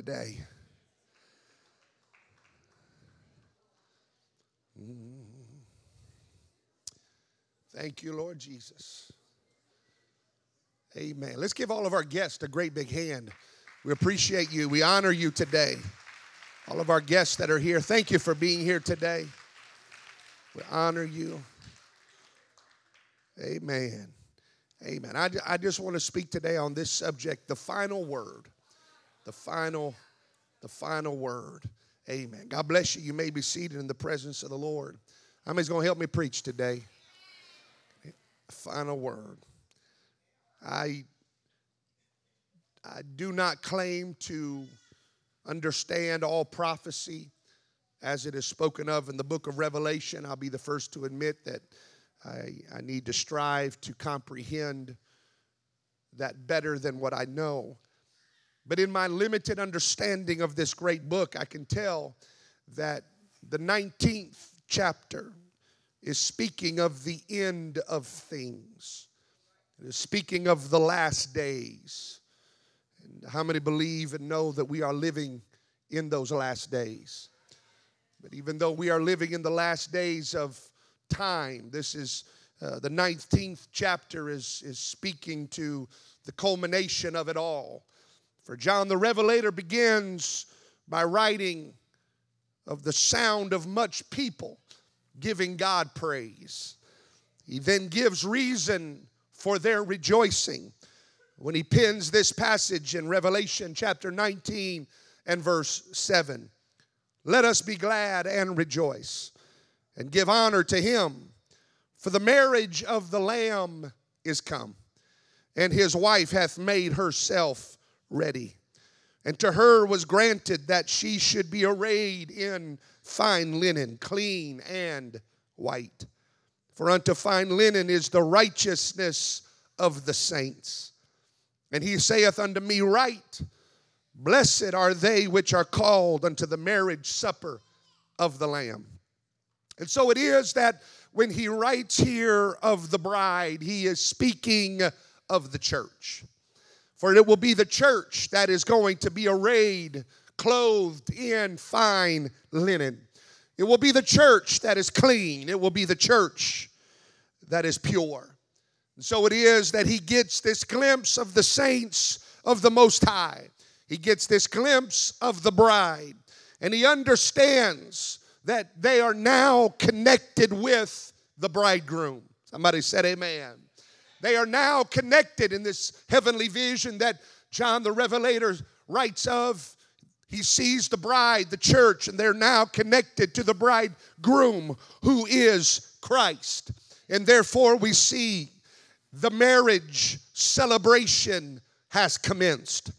today. Mm. Thank you, Lord Jesus. Amen. Let's give all of our guests a great big hand. We appreciate you. We honor you today. All of our guests that are here, thank you for being here today. We honor you. Amen. Amen. I, I just want to speak today on this subject, the final word. The final, the final word. Amen. God bless you. You may be seated in the presence of the Lord. How many's going to help me preach today? Final word. I I do not claim to understand all prophecy as it is spoken of in the book of Revelation. I'll be the first to admit that I, I need to strive to comprehend that better than what I know. But in my limited understanding of this great book, I can tell that the 19th chapter is speaking of the end of things. It is speaking of the last days. And how many believe and know that we are living in those last days? But even though we are living in the last days of time. This is uh, the 19th chapter is, is speaking to the culmination of it all. For John the Revelator begins by writing of the sound of much people giving God praise. He then gives reason for their rejoicing when he pins this passage in Revelation chapter 19 and verse 7. Let us be glad and rejoice and give honor to him. For the marriage of the Lamb is come, and his wife hath made herself ready. And to her was granted that she should be arrayed in fine linen, clean and white. For unto fine linen is the righteousness of the saints. And he saith unto me, Right, blessed are they which are called unto the marriage supper of the Lamb. And so it is that when he writes here of the bride, he is speaking of the church. For it will be the church that is going to be arrayed, clothed in fine linen. It will be the church that is clean. It will be the church that is pure. And so it is that he gets this glimpse of the saints of the Most High. He gets this glimpse of the bride. And he understands that they are now connected with the bridegroom. Somebody said, Amen. They are now connected in this heavenly vision that John the Revelator writes of. He sees the bride, the church, and they're now connected to the bridegroom who is Christ. And therefore, we see the marriage celebration has commenced.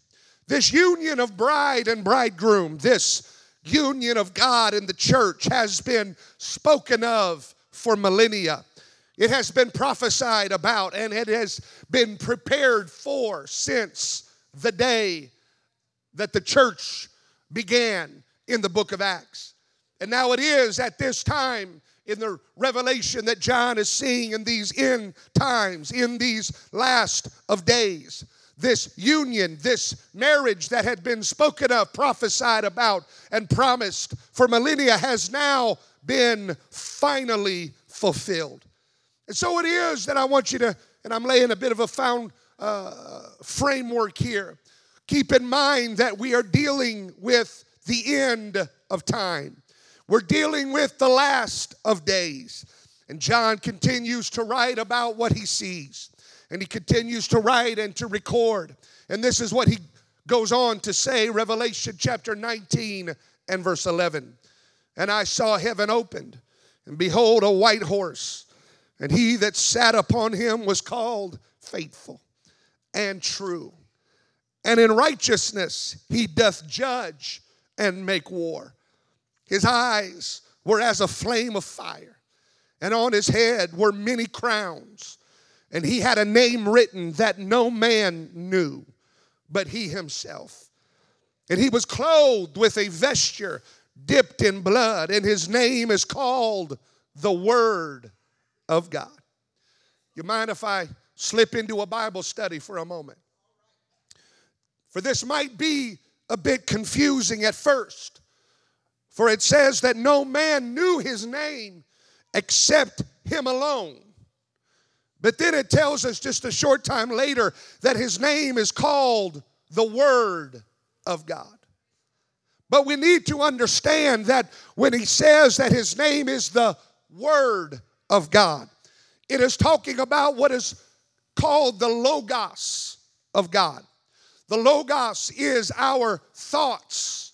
This union of bride and bridegroom, this union of God and the church has been spoken of for millennia. It has been prophesied about and it has been prepared for since the day that the church began in the book of Acts. And now it is at this time in the revelation that John is seeing in these end times, in these last of days this union, this marriage that had been spoken of, prophesied about, and promised for millennia has now been finally fulfilled. And so it is that I want you to, and I'm laying a bit of a found uh, framework here. Keep in mind that we are dealing with the end of time. We're dealing with the last of days. And John continues to write about what he sees. And he continues to write and to record. And this is what he goes on to say Revelation chapter 19 and verse 11. And I saw heaven opened, and behold, a white horse. And he that sat upon him was called faithful and true. And in righteousness he doth judge and make war. His eyes were as a flame of fire, and on his head were many crowns and he had a name written that no man knew but he himself. And he was clothed with a vesture dipped in blood, and his name is called the Word of God. You mind if I slip into a Bible study for a moment? For this might be a bit confusing at first. For it says that no man knew his name except him alone. But then it tells us just a short time later that his name is called the Word of God. But we need to understand that when he says that his name is the Word of God, it is talking about what is called the Logos of God. The Logos is our thoughts,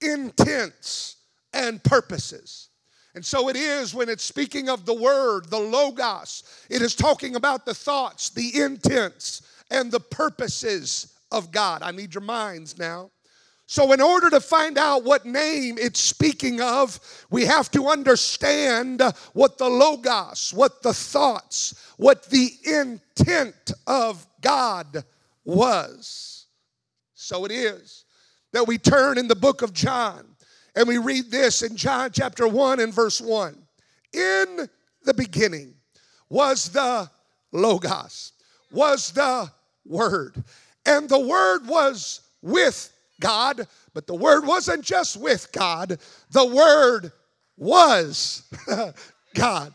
intents, and purposes. And so it is when it's speaking of the Word, the Logos, it is talking about the thoughts, the intents, and the purposes of God. I need your minds now. So, in order to find out what name it's speaking of, we have to understand what the Logos, what the thoughts, what the intent of God was. So it is that we turn in the book of John and we read this in John chapter 1 and verse 1. In the beginning was the Logos, was the Word, and the Word was with God, but the Word wasn't just with God, the Word was God.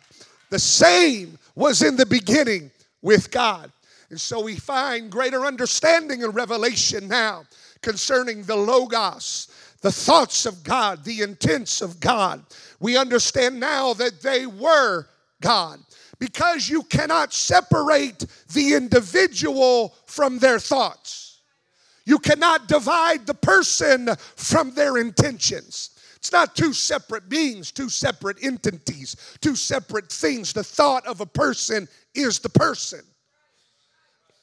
The same was in the beginning with God. And so we find greater understanding and revelation now concerning the Logos, the thoughts of God, the intents of God. We understand now that they were God because you cannot separate the individual from their thoughts. You cannot divide the person from their intentions. It's not two separate beings, two separate entities, two separate things. The thought of a person is the person.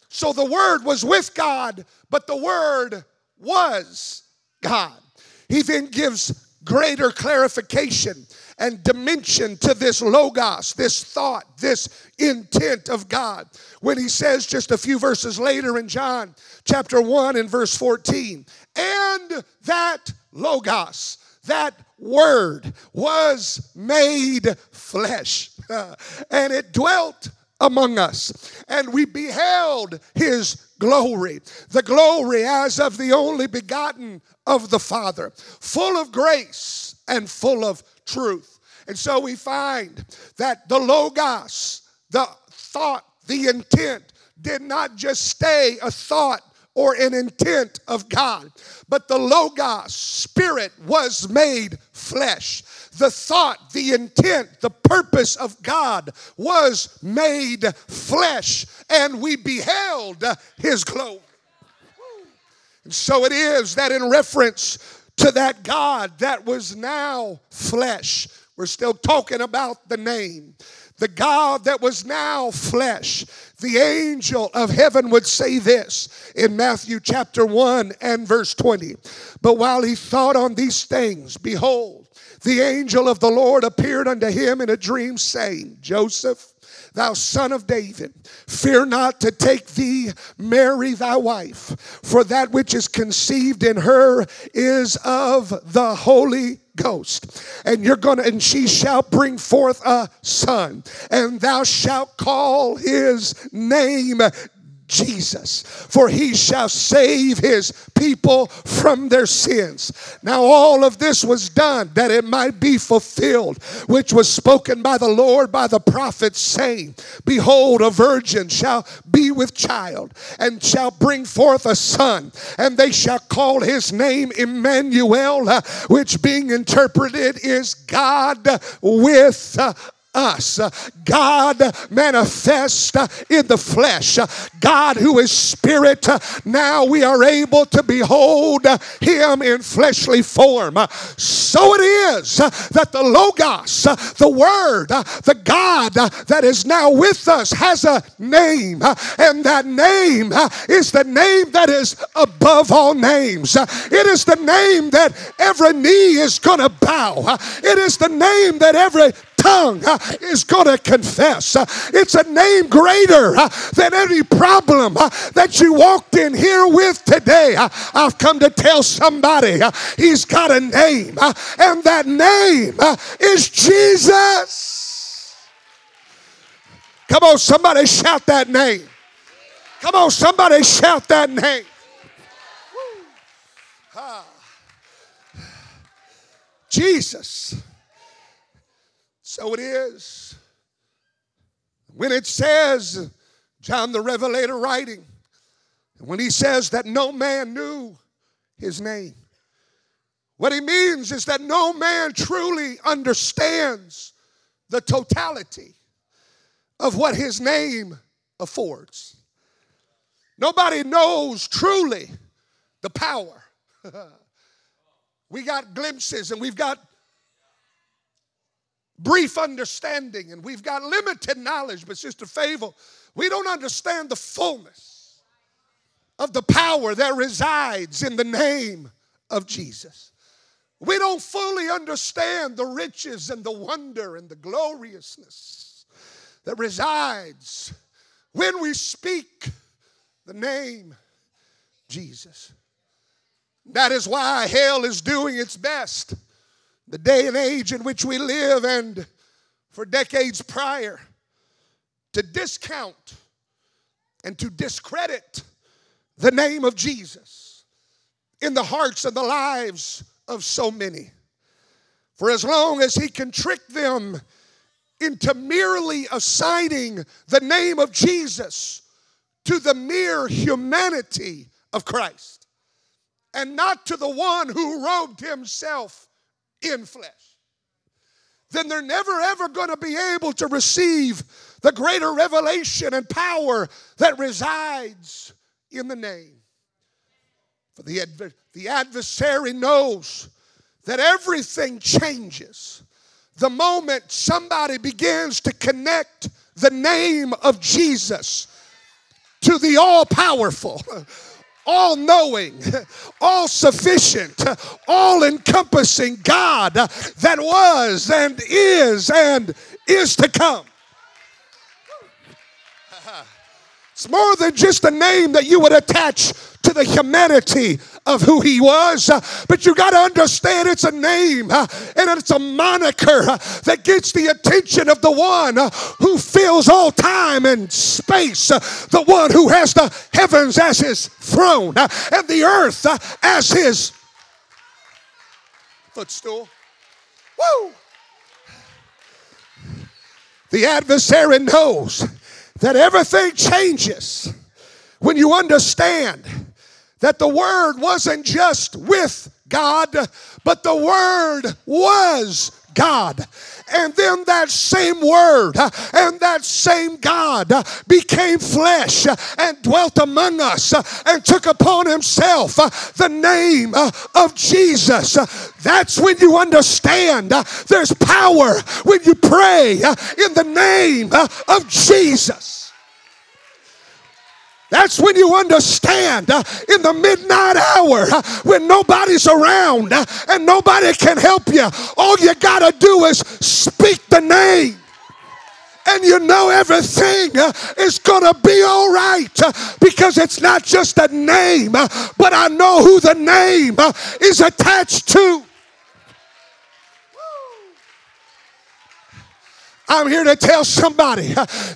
So the Word was with God, but the Word was God. He then gives greater clarification and dimension to this logos, this thought, this intent of God. When he says just a few verses later in John chapter 1 and verse 14, and that logos, that word was made flesh and it dwelt among us and we beheld his glory the glory as of the only begotten of the father full of grace and full of truth. And so we find that the Logos, the thought, the intent, did not just stay a thought or an intent of God, but the Logos, spirit, was made flesh. The thought, the intent, the purpose of God was made flesh, and we beheld his glory. And so it is that in reference to that God that was now flesh. We're still talking about the name. The God that was now flesh. The angel of heaven would say this in Matthew chapter 1 and verse 20. But while he thought on these things, behold, the angel of the Lord appeared unto him in a dream, saying, Joseph, thou son of David, fear not to take thee Mary thy wife, for that which is conceived in her is of the Holy Ghost. And you're gonna, and she shall bring forth a son, and thou shalt call his name Jesus, for he shall save his people from their sins. Now, all of this was done that it might be fulfilled, which was spoken by the Lord by the prophet, saying, Behold, a virgin shall be with child, and shall bring forth a son, and they shall call his name Emmanuel, uh, which being interpreted is God with uh, us. God manifest in the flesh. God who is spirit. Now we are able to behold him in fleshly form. So it is that the Logos, the Word, the God that is now with us has a name. And that name is the name that is above all names. It is the name that every knee is going to bow. It is the name that every tongue uh, is going to confess. Uh, it's a name greater uh, than any problem that you walked in here with today. I've come to tell somebody he's got a name, and that name is Jesus. Come on, somebody shout that name. Come on, somebody shout that name. Jesus. So it is. When it says, John the Revelator writing, when he says that no man knew his name, what he means is that no man truly understands the totality of what his name affords. Nobody knows truly the power. we got glimpses and we've got brief understanding and we've got limited knowledge, but Sister Favor, we don't understand the fullness of the power that resides in the name of Jesus. We don't fully understand the riches and the wonder and the gloriousness that resides when we speak the name Jesus. That is why hell is doing its best. The day and age in which we live, and for decades prior, to discount and to discredit the name of Jesus in the hearts and the lives of so many. For as long as he can trick them into merely assigning the name of Jesus to the mere humanity of Christ and not to the one who robed himself in flesh, then they're never ever going to be able to receive the greater revelation and power that resides in the name. For the, adver- the adversary knows that everything changes the moment somebody begins to connect the name of Jesus to the all powerful, all knowing, all sufficient, all encompassing God that was and is and is to come. It's more than just a name that you would attach to the humanity of who he was. Uh, but you got to understand it's a name uh, and it's a moniker uh, that gets the attention of the one who fills all time and space, the one who has the heavens as his throne and the earth as his footstool. Woo! The adversary knows that everything changes when you understand that the Word wasn't just with God, but the Word was God. And then that same word uh, and that same God uh, became flesh uh, and dwelt among us and took upon himself the name of Jesus. That's when you understand there's power when you pray in the name of Jesus. That's when you understand uh, in the midnight hour uh, when nobody's around uh, and nobody can help you. All you got to do is speak the name. And you know everything uh, is going to be all right uh, because it's not just a name, uh, but I know who the name is attached to. I'm here to tell somebody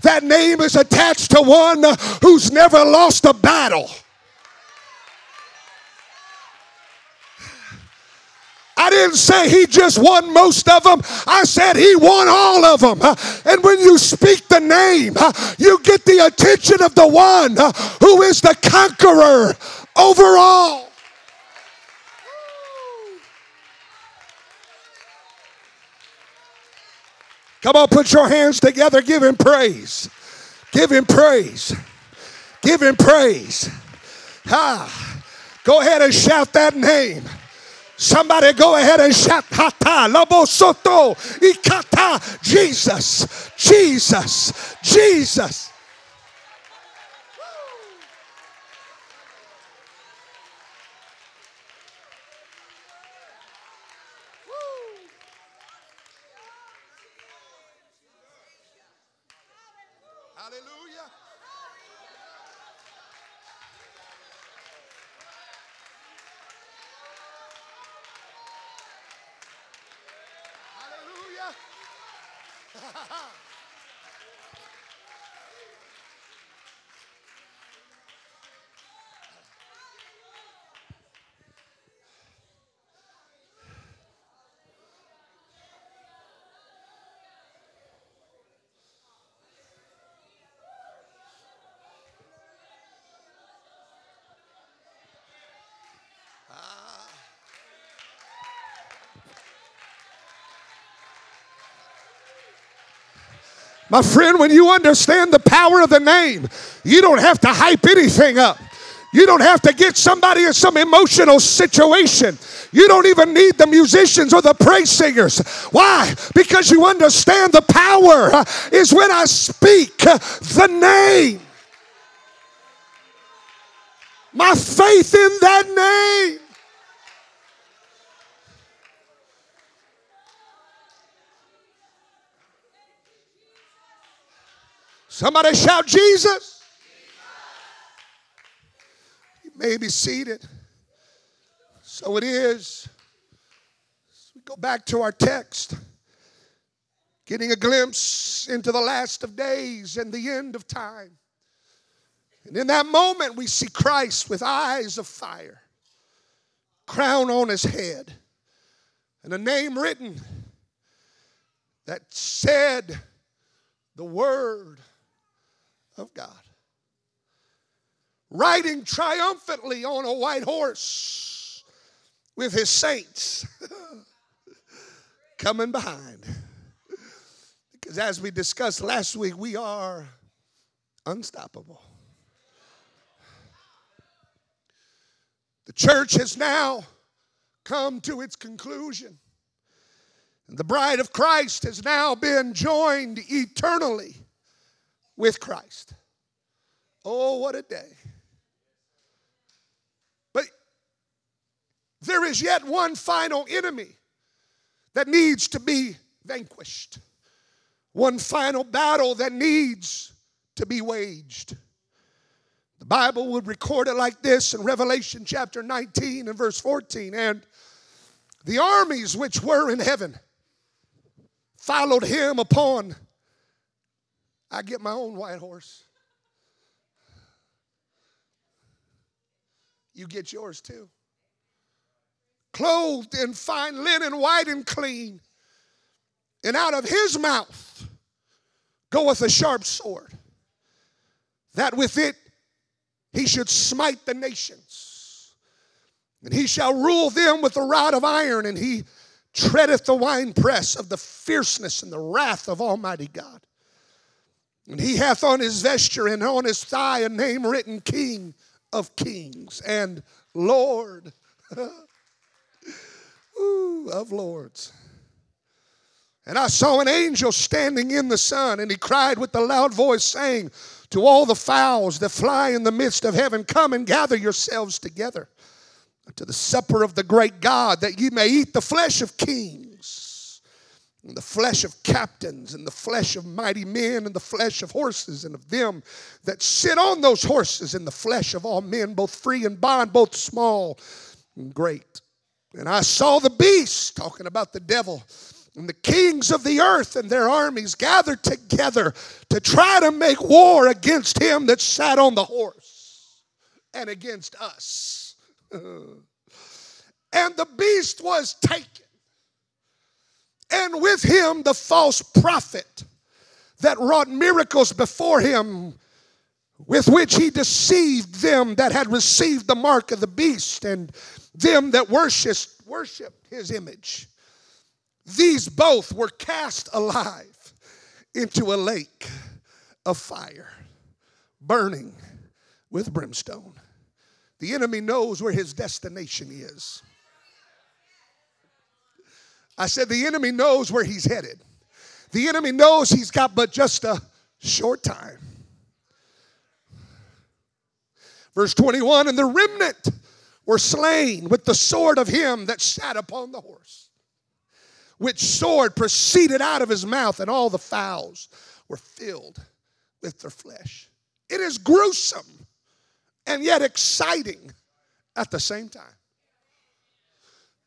that name is attached to one who's never lost a battle. I didn't say he just won most of them. I said he won all of them. And when you speak the name, you get the attention of the one who is the conqueror over all. Come on, put your hands together. Give him praise. Give him praise. Give him praise. Ah, go ahead and shout that name. Somebody go ahead and shout Hata Lobo Soto Ikata Jesus. Jesus. Jesus. My friend, when you understand the power of the name, you don't have to hype anything up. You don't have to get somebody in some emotional situation. You don't even need the musicians or the praise singers. Why? Because you understand the power is when I speak the name. My faith in that name. Somebody shout Jesus. You may be seated. So it is. We go back to our text, getting a glimpse into the last of days and the end of time. And in that moment, we see Christ with eyes of fire, crown on his head, and a name written that said the word of God. Riding triumphantly on a white horse with his saints coming behind. Because as we discussed last week, we are unstoppable. The church has now come to its conclusion. And the bride of Christ has now been joined eternally with Christ. Oh, what a day. But there is yet one final enemy that needs to be vanquished, one final battle that needs to be waged. The Bible would record it like this in Revelation chapter 19 and verse 14. And the armies which were in heaven followed him upon I get my own white horse. You get yours too. Clothed in fine linen, white and clean. And out of his mouth goeth a sharp sword, that with it he should smite the nations. And he shall rule them with a rod of iron, and he treadeth the winepress of the fierceness and the wrath of Almighty God. And he hath on his vesture and on his thigh a name written King of Kings and Lord Ooh, of Lords. And I saw an angel standing in the sun, and he cried with a loud voice, saying to all the fowls that fly in the midst of heaven, Come and gather yourselves together to the supper of the great God, that ye may eat the flesh of kings and the flesh of captains, and the flesh of mighty men, and the flesh of horses, and of them that sit on those horses, and the flesh of all men, both free and bond, both small and great. And I saw the beast, talking about the devil, and the kings of the earth and their armies gathered together to try to make war against him that sat on the horse and against us. and the beast was taken and with him the false prophet that wrought miracles before him, with which he deceived them that had received the mark of the beast and them that worshiped, his image. These both were cast alive into a lake of fire, burning with brimstone. The enemy knows where his destination is. I said, the enemy knows where he's headed. The enemy knows he's got but just a short time. Verse 21 And the remnant were slain with the sword of him that sat upon the horse, which sword proceeded out of his mouth, and all the fowls were filled with their flesh. It is gruesome and yet exciting at the same time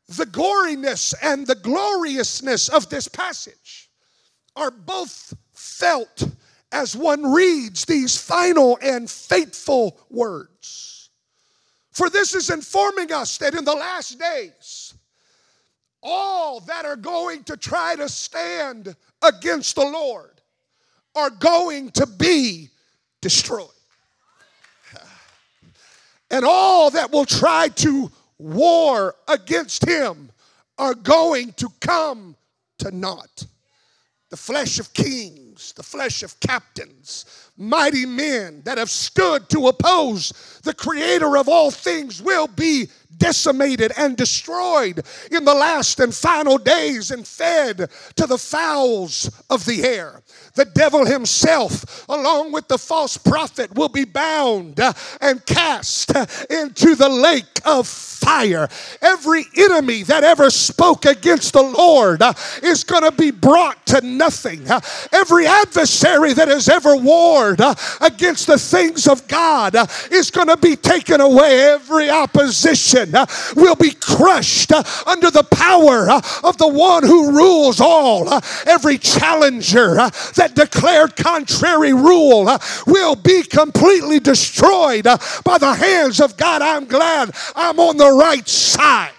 the goriness and the gloriousness of this passage are both felt as one reads these final and fateful words. For this is informing us that in the last days, all that are going to try to stand against the Lord are going to be destroyed. And all that will try to war against him are going to come to naught. The flesh of kings kings, the flesh of captains, mighty men that have stood to oppose the creator of all things will be decimated and destroyed in the last and final days and fed to the fowls of the air. The devil himself, along with the false prophet, will be bound uh, and cast uh, into the lake of fire. Every enemy that ever spoke against the Lord uh, is going to be brought to nothing. Every adversary that has ever warred uh, against the things of God uh, is going to be taken away. Every opposition uh, will be crushed under the power of the one who rules all. Every challenger that declared contrary rule will be completely destroyed by the hands of God. I'm glad I'm on the right side.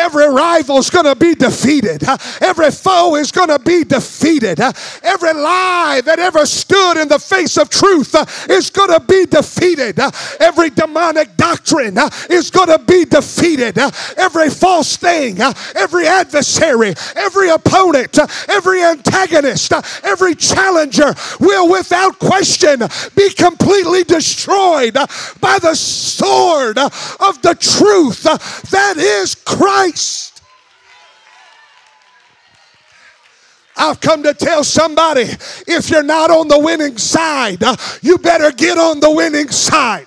Every rival is going to be defeated. Every foe is going to be defeated. Every lie that ever stood in the face of truth is going to be defeated. Every demonic doctrine is going to be defeated. Every false thing, every adversary, every opponent, every antagonist, every challenger will without question be completely destroyed by the sword of the truth that is Christ. Christ. I've come to tell somebody if you're not on the winning side, you better get on the winning side.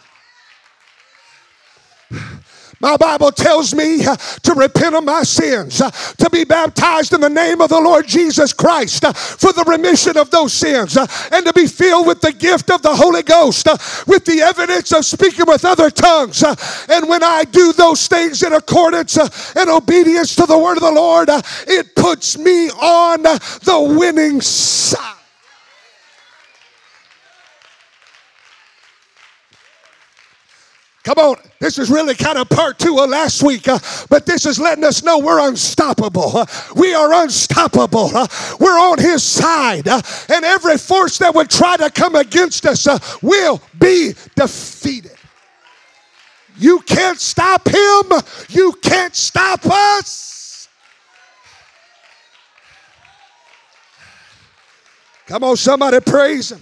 My Bible tells me uh, to repent of my sins, uh, to be baptized in the name of the Lord Jesus Christ uh, for the remission of those sins, and to be filled with the gift of the Holy Ghost with the evidence of speaking with other tongues. And when I do those things in accordance and obedience to the word of the Lord, it puts me on the winning side. Come on, this is really kind of part two of last week, uh, but this is letting us know we're unstoppable. Uh, we are unstoppable. Uh, we're on His side, uh, and every force that would try to come against us uh, will be defeated. You can't stop Him, you can't stop us. Come on, somebody praise Him.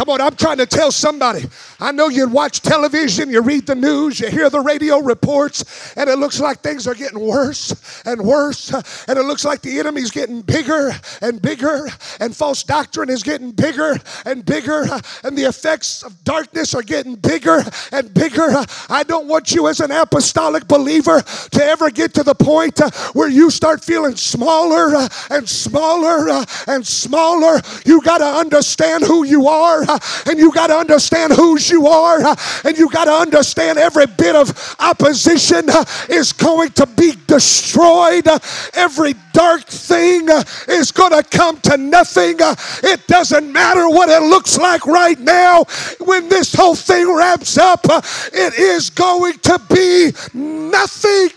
Come on, I'm trying to tell somebody. I know you watch television, you read the news, you hear the radio reports, and it looks like things are getting worse and worse. And it looks like the enemy's getting bigger and bigger, and false doctrine is getting bigger and bigger, and the effects of darkness are getting bigger and bigger. I don't want you as an apostolic believer to ever get to the point where you start feeling smaller and smaller and smaller. You got to understand who you are and you got to understand whose you are, and you got to understand every bit of opposition is going to be destroyed. Every dark thing is going to come to nothing. It doesn't matter what it looks like right now. When this whole thing wraps up, it is going to be nothing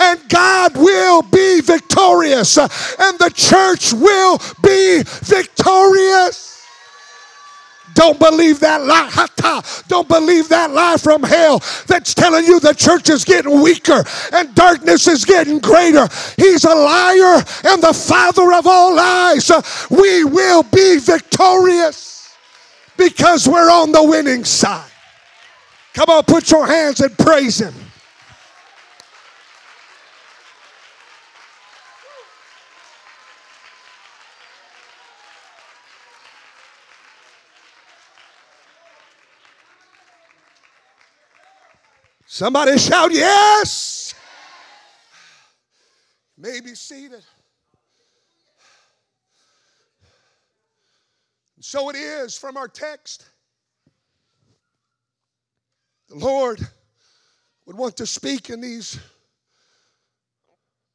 and God will be victorious, and the church will be victorious. Don't believe that lie. Don't believe that lie from hell that's telling you the church is getting weaker and darkness is getting greater. He's a liar and the father of all lies. We will be victorious because we're on the winning side. Come on, put your hands and praise Him. Somebody shout, Yes! Maybe seated. So it is from our text. The Lord would want to speak in these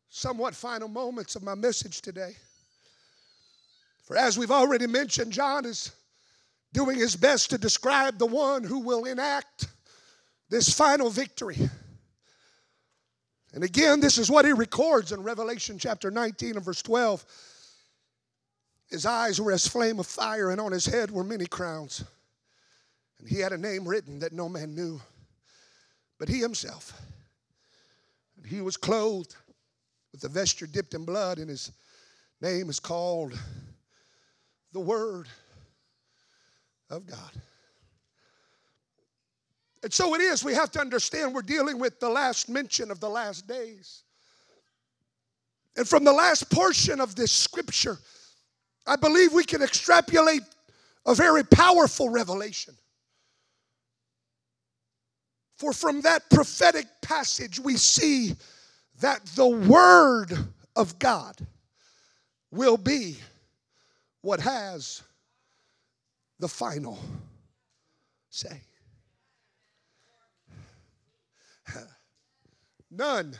somewhat final moments of my message today. For as we've already mentioned, John is doing his best to describe the one who will enact this final victory. And again, this is what he records in Revelation chapter 19 and verse 12. His eyes were as flame of fire, and on his head were many crowns. And he had a name written that no man knew but he himself. And he was clothed with a vesture dipped in blood, and his name is called the Word of God. And so it is, we have to understand we're dealing with the last mention of the last days. And from the last portion of this scripture, I believe we can extrapolate a very powerful revelation. For from that prophetic passage, we see that the Word of God will be what has the final say. None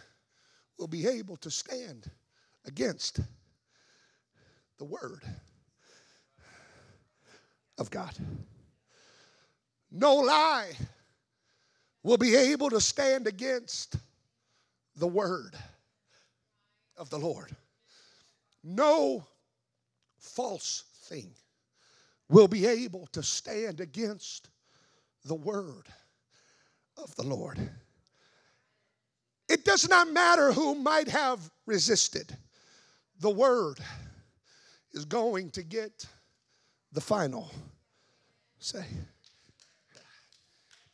will be able to stand against the Word of God. No lie will be able to stand against the word of the Lord. No false thing will be able to stand against the word of the Lord. It does not matter who might have resisted, the word is going to get the final say.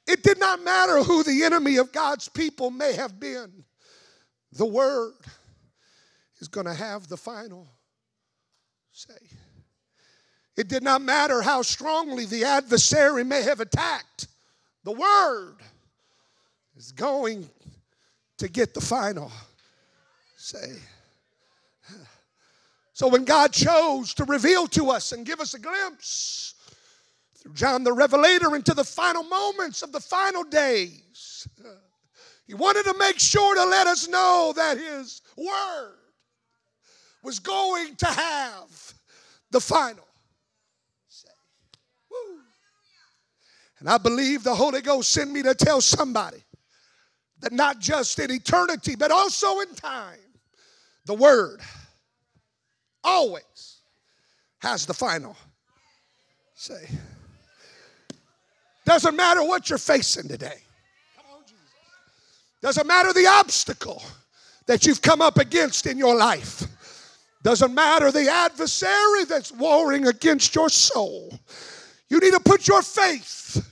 It did not matter who the enemy of God's people may have been, the word is going to have the final say. It did not matter how strongly the adversary may have attacked, the word is going to get the final say. So when God chose to reveal to us and give us a glimpse through John the Revelator into the final moments of the final days. He wanted to make sure to let us know that His Word was going to have the final say. Woo. And I believe the Holy Ghost sent me to tell somebody that not just in eternity, but also in time, the Word always has the final say. Doesn't matter what you're facing today. Doesn't matter the obstacle that you've come up against in your life. Doesn't matter the adversary that's warring against your soul. You need to put your faith.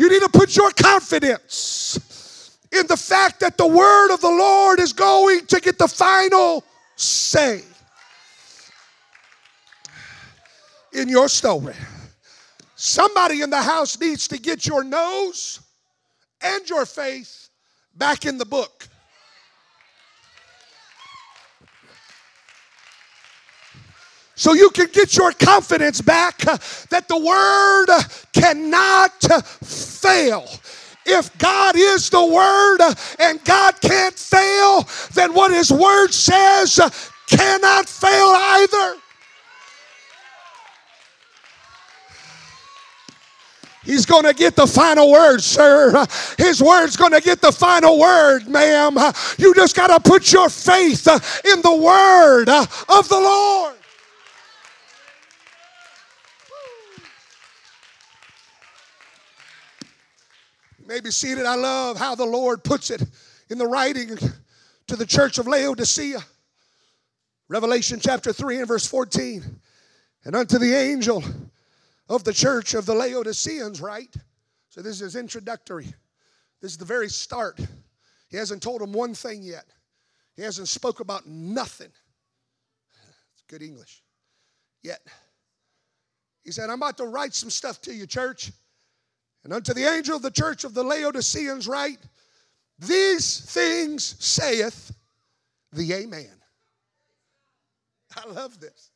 You need to put your confidence in the fact that the word of the Lord is going to get the final say. in your story. Somebody in the house needs to get your nose and your faith back in the book. So you can get your confidence back that the word cannot fail. If God is the word and God can't fail, then what his word says cannot fail either. He's going to get the final word, sir. His word's going to get the final word, ma'am. You just got to put your faith in the word of the Lord. You may be seated. I love how the Lord puts it in the writing to the church of Laodicea. Revelation chapter 3 and verse 14. And unto the angel of the church of the Laodiceans, right? So this is introductory. This is the very start. He hasn't told them one thing yet. He hasn't spoke about nothing. It's good English. Yet. He said, I'm about to write some stuff to you, church. And unto the angel of the church of the Laodiceans write, These things saith the Amen. I love this.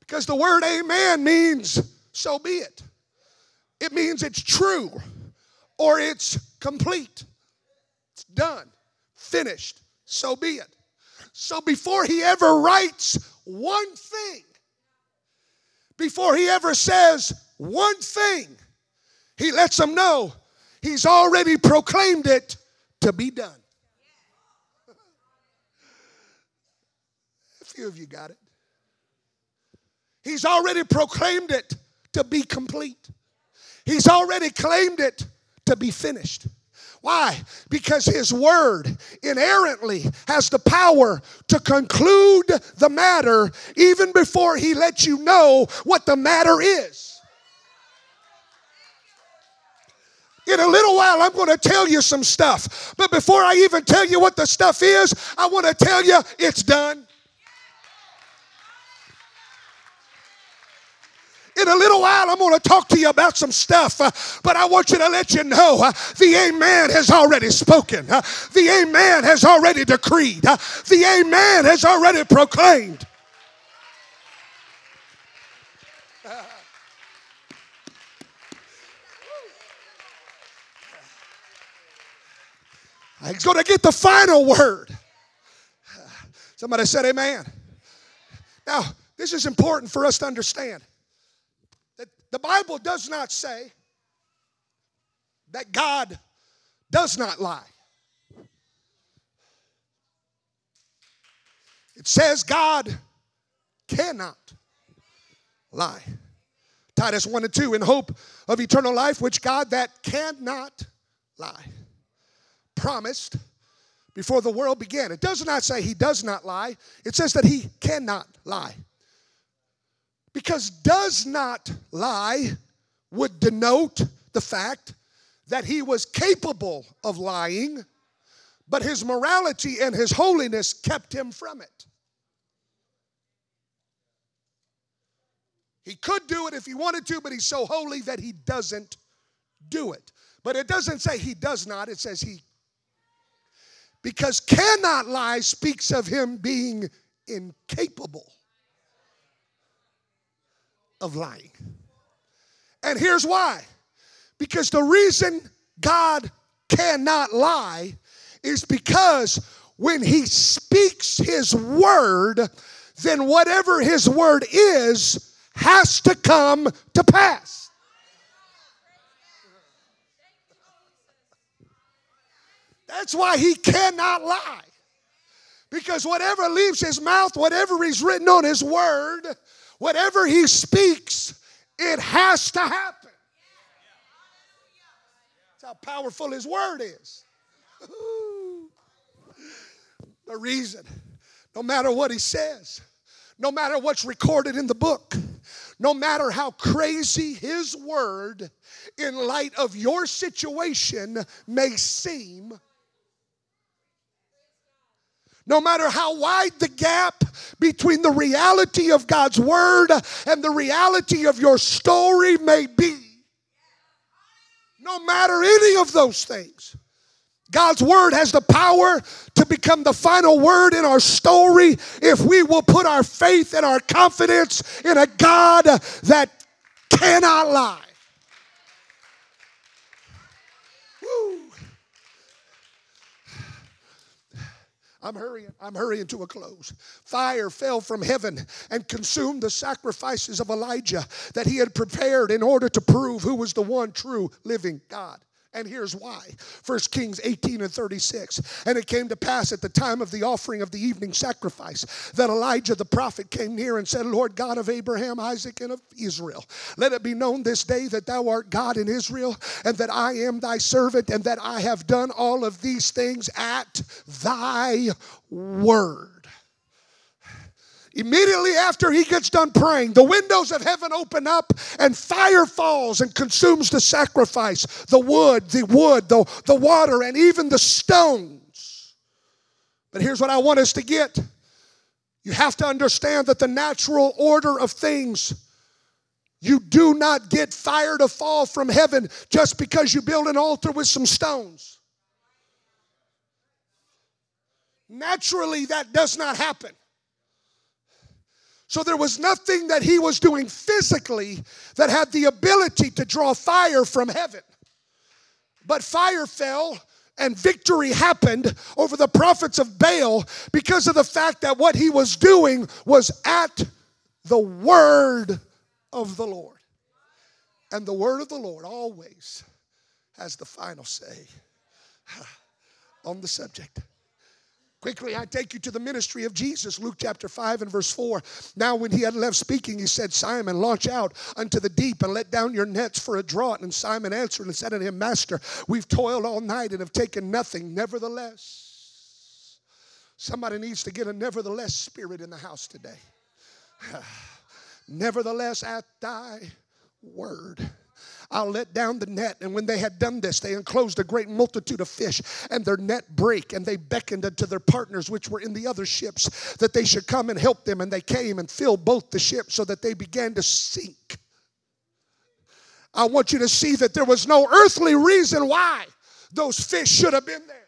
Because the word amen means so be it. It means it's true or it's complete. It's done, finished. So be it. So before he ever writes one thing, before he ever says one thing, he lets them know he's already proclaimed it to be done. A few of you got it. He's already proclaimed it to be complete. He's already claimed it to be finished. Why? Because His Word inerrantly has the power to conclude the matter even before He lets you know what the matter is. In a little while, I'm going to tell you some stuff. But before I even tell you what the stuff is, I want to tell you it's done. In a little while, I'm going to talk to you about some stuff, uh, but I want you to let you know uh, the Amen has already spoken. Uh, the Amen has already decreed. Uh, the Amen has already proclaimed. He's going to get the final word. Somebody said, Amen. Now, this is important for us to understand that the Bible does not say that God does not lie. It says God cannot lie. Titus 1 and 2, in hope of eternal life, which God that cannot lie promised before the world began. It does not say he does not lie, it says that he cannot lie. Because does not lie would denote the fact that he was capable of lying, but his morality and his holiness kept him from it. He could do it if he wanted to, but he's so holy that he doesn't do it. But it doesn't say he does not, it says he because cannot lie speaks of him being incapable of lying. And here's why because the reason God cannot lie is because when he speaks his word, then whatever his word is has to come to pass. That's why he cannot lie. Because whatever leaves his mouth, whatever he's written on his word, whatever he speaks, it has to happen. That's how powerful his word is. the reason, no matter what he says, no matter what's recorded in the book, no matter how crazy his word in light of your situation may seem, no matter how wide the gap between the reality of God's word and the reality of your story may be, no matter any of those things, God's word has the power to become the final word in our story if we will put our faith and our confidence in a God that cannot lie. I'm hurrying. I'm hurrying to a close. Fire fell from heaven and consumed the sacrifices of Elijah that he had prepared in order to prove who was the one true living God. And here's why. 1 Kings 18 and 36. And it came to pass at the time of the offering of the evening sacrifice that Elijah the prophet came near and said, Lord God of Abraham, Isaac, and of Israel, let it be known this day that thou art God in Israel, and that I am thy servant, and that I have done all of these things at thy word. Immediately after he gets done praying, the windows of heaven open up and fire falls and consumes the sacrifice, the wood, the wood, the, the water, and even the stones. But here's what I want us to get you have to understand that the natural order of things, you do not get fire to fall from heaven just because you build an altar with some stones. Naturally, that does not happen. So there was nothing that he was doing physically that had the ability to draw fire from heaven. But fire fell and victory happened over the prophets of Baal because of the fact that what he was doing was at the word of the Lord. And the word of the Lord always has the final say on the subject. Quickly, I take you to the ministry of Jesus, Luke chapter 5 and verse 4. Now, when he had left speaking, he said, Simon, launch out unto the deep and let down your nets for a draught. And Simon answered and said unto him, Master, we've toiled all night and have taken nothing. Nevertheless, somebody needs to get a nevertheless spirit in the house today. nevertheless, at thy word. I'll let down the net. And when they had done this, they enclosed a great multitude of fish, and their net brake, and they beckoned unto their partners which were in the other ships that they should come and help them. And they came and filled both the ships so that they began to sink. I want you to see that there was no earthly reason why those fish should have been there.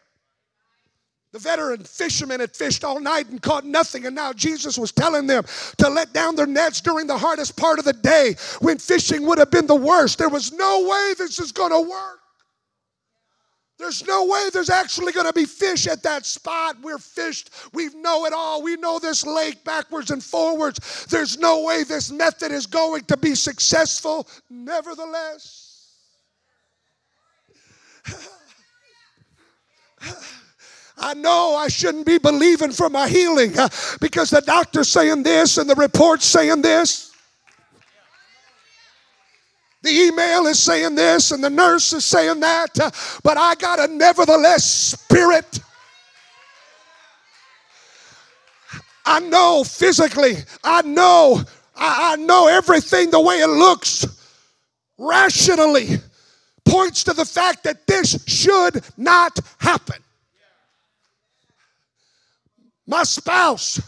The veteran fishermen had fished all night and caught nothing, and now Jesus was telling them to let down their nets during the hardest part of the day when fishing would have been the worst. There was no way this is going to work. There's no way there's actually going to be fish at that spot. We're fished. We know it all. We know this lake backwards and forwards. There's no way this method is going to be successful. Nevertheless, I know I shouldn't be believing for my healing because the doctor's saying this and the report's saying this. The email is saying this and the nurse is saying that, but I got a nevertheless spirit. I know physically, I know, I know everything the way it looks rationally points to the fact that this should not happen. My spouse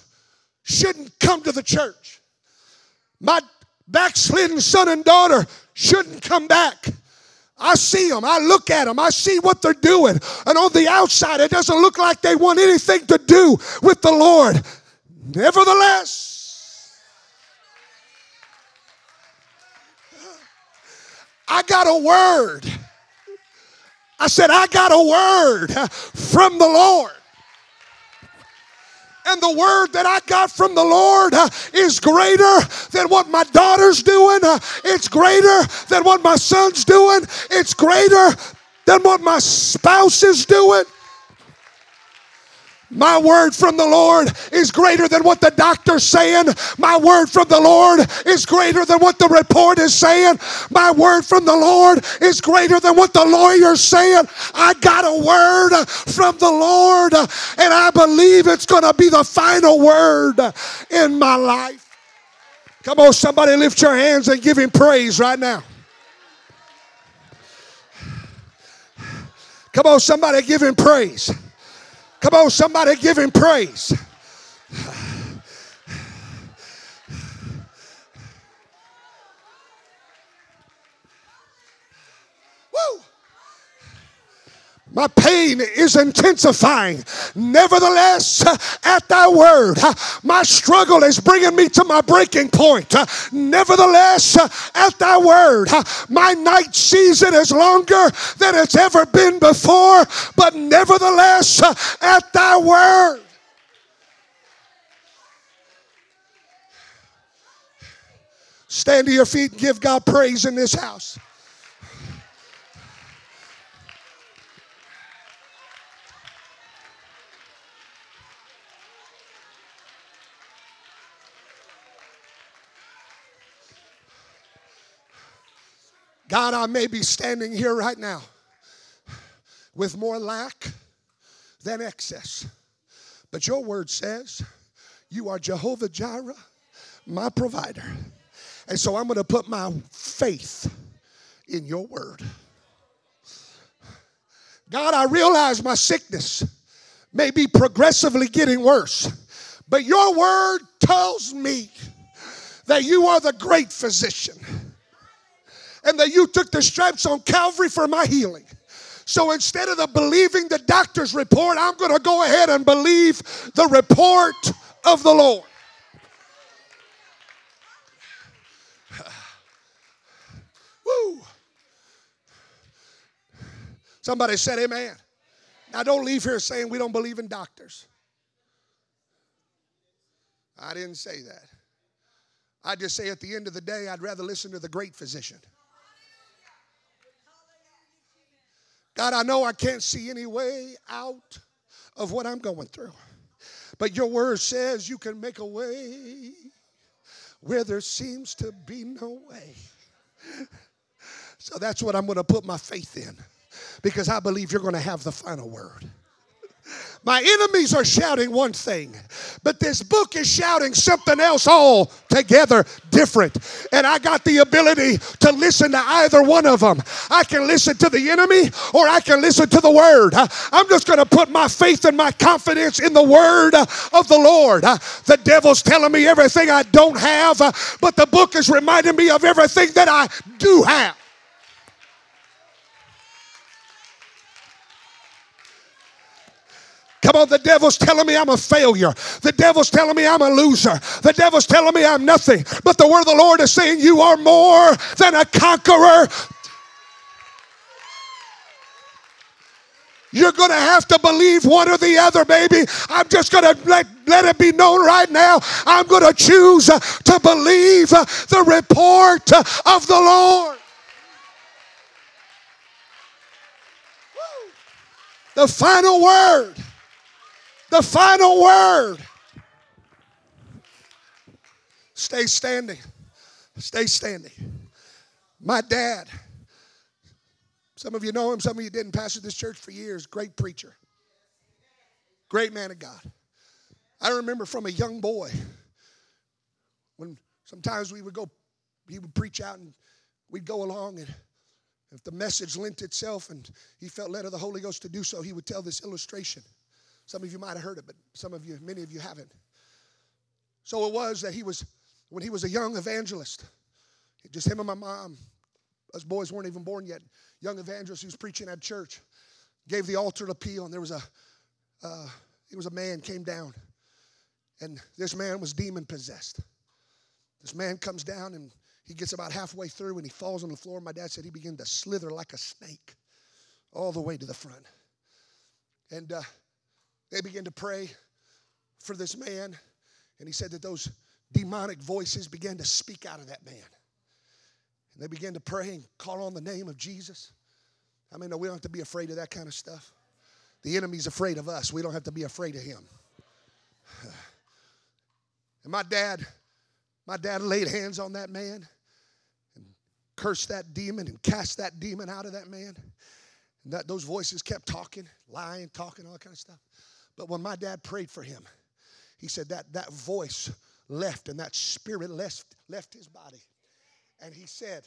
shouldn't come to the church. My backslidden son and daughter shouldn't come back. I see them, I look at them, I see what they're doing. And on the outside, it doesn't look like they want anything to do with the Lord. Nevertheless, I got a word. I said, I got a word from the Lord. And the word that I got from the Lord uh, is greater than what my daughter's doing. Uh, it's greater than what my son's doing. It's greater than what my spouse is doing. My word from the Lord is greater than what the doctor's saying. My word from the Lord is greater than what the report is saying. My word from the Lord is greater than what the lawyer's saying. I got a word from the Lord, and I believe it's going to be the final word in my life. Come on, somebody lift your hands and give him praise right now. Come on, somebody give him praise. Come on, somebody give him praise. Woo! My pain is intensifying. Nevertheless, at thy word, my struggle is bringing me to my breaking point. Nevertheless, at thy word, my night season is longer than it's ever been before. But nevertheless, at thy word, Stand to your feet and give God praise in this house. God, I may be standing here right now with more lack than excess. But your word says, You are Jehovah Jireh, my provider. And so I'm going to put my faith in your word. God, I realize my sickness may be progressively getting worse, but your word tells me that you are the great physician and that you took the stripes on Calvary for my healing. So instead of the believing the doctor's report, I'm going to go ahead and believe the report of the Lord. Woo. Somebody said amen. Now don't leave here saying we don't believe in doctors. I didn't say that. I just say at the end of the day, I'd rather listen to the great physician. God, I know I can't see any way out of what I'm going through. But your word says you can make a way where there seems to be no way. So that's what I'm going to put my faith in because I believe you're going to have the final word. My enemies are shouting one thing, but this book is shouting something else altogether different. And I got the ability to listen to either one of them. I can listen to the enemy or I can listen to the word. I'm just going to put my faith and my confidence in the word of the Lord. The devil's telling me everything I don't have, but the book is reminding me of everything that I do have. Come on, the devil's telling me I'm a failure. The devil's telling me I'm a loser. The devil's telling me I'm nothing. But the word of the Lord is saying, You are more than a conqueror. You're going to have to believe one or the other, baby. I'm just going to let, let it be known right now. I'm going to choose to believe the report of the Lord. The final word the final word. Stay standing. Stay standing. My dad, some of you know him, some of you didn't. Pastor this church for years. Great preacher. Great man of God. I remember from a young boy when sometimes we would go, he would preach out and we'd go along and if the message lent itself and he felt led of the Holy Ghost to do so, he would tell this illustration. Some of you might have heard it, but some of you, many of you haven't. So it was that he was, when he was a young evangelist, just him and my mom, us boys weren't even born yet, young evangelist who was preaching at church, gave the altar appeal, and there was a, uh, it was a man came down, and this man was demon possessed. This man comes down and he gets about halfway through and he falls on the floor. My dad said he began to slither like a snake all the way to the front. And uh, they began to pray for this man, and he said that those demonic voices began to speak out of that man. And they began to pray and call on the name of Jesus. I mean, no, we don't have to be afraid of that kind of stuff. The enemy's afraid of us. We don't have to be afraid of him. And my dad, my dad laid hands on that man and cursed that demon and cast that demon out of that man. And that those voices kept talking, lying, talking, all that kind of stuff. But when my dad prayed for him, he said that that voice left and that spirit left, left his body. And he said,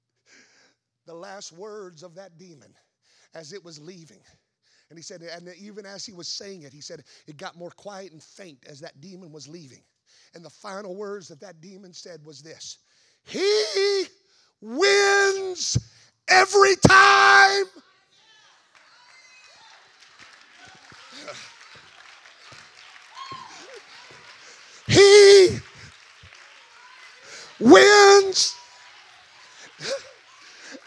the last words of that demon as it was leaving. And he said, and even as he was saying it, he said, it got more quiet and faint as that demon was leaving. And the final words that that demon said was this He wins every time. He wins.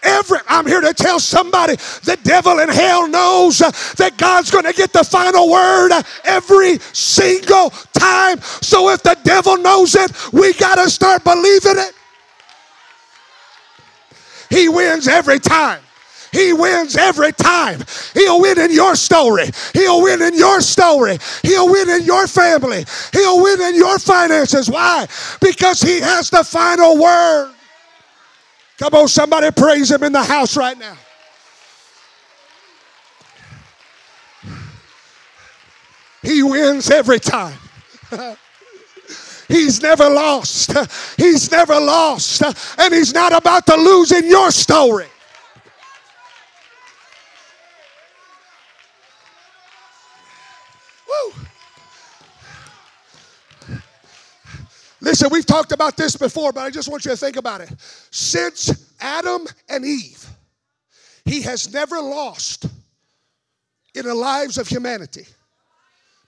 Every, I'm here to tell somebody the devil in hell knows that God's going to get the final word every single time. So if the devil knows it, we got to start believing it. He wins every time. He wins every time. He'll win in your story. He'll win in your story. He'll win in your family. He'll win in your finances. Why? Because He has the final word. Come on, somebody praise Him in the house right now. He wins every time. He's never lost. He's never lost. And He's not about to lose in your story. Listen, we've talked about this before, but I just want you to think about it. Since Adam and Eve, he has never lost in the lives of humanity.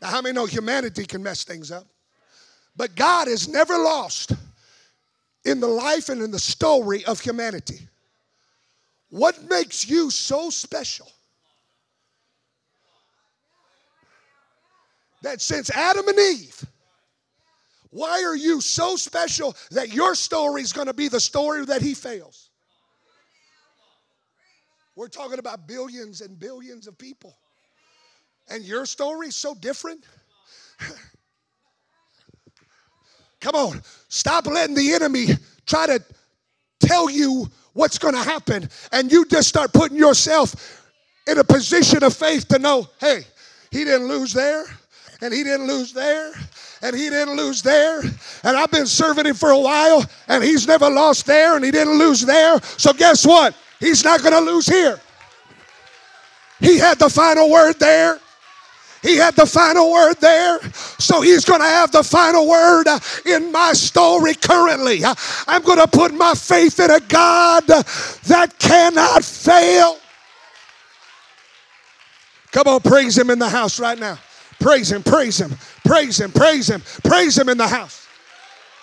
Now, how many know humanity can mess things up? But God has never lost in the life and in the story of humanity. What makes you so special that since Adam and Eve, why are you so special that your story is going to be the story that he fails? We're talking about billions and billions of people. And your story is so different Come on. Stop letting the enemy try to tell you what's going to happen. And you just start putting yourself in a position of faith to know hey, he didn't lose there, and he didn't lose there, and he didn't lose there. And I've been serving him for a while, and he's never lost there, and he didn't lose there. So guess what? He's not going to lose here. He had the final word there. He had the final word there. So he's going to have the final word uh, in my story currently. Uh, I'm going to put my faith in a God that cannot fail. Come on, praise him in the house right now. Praise him, praise him, praise him, praise him, praise him in the house.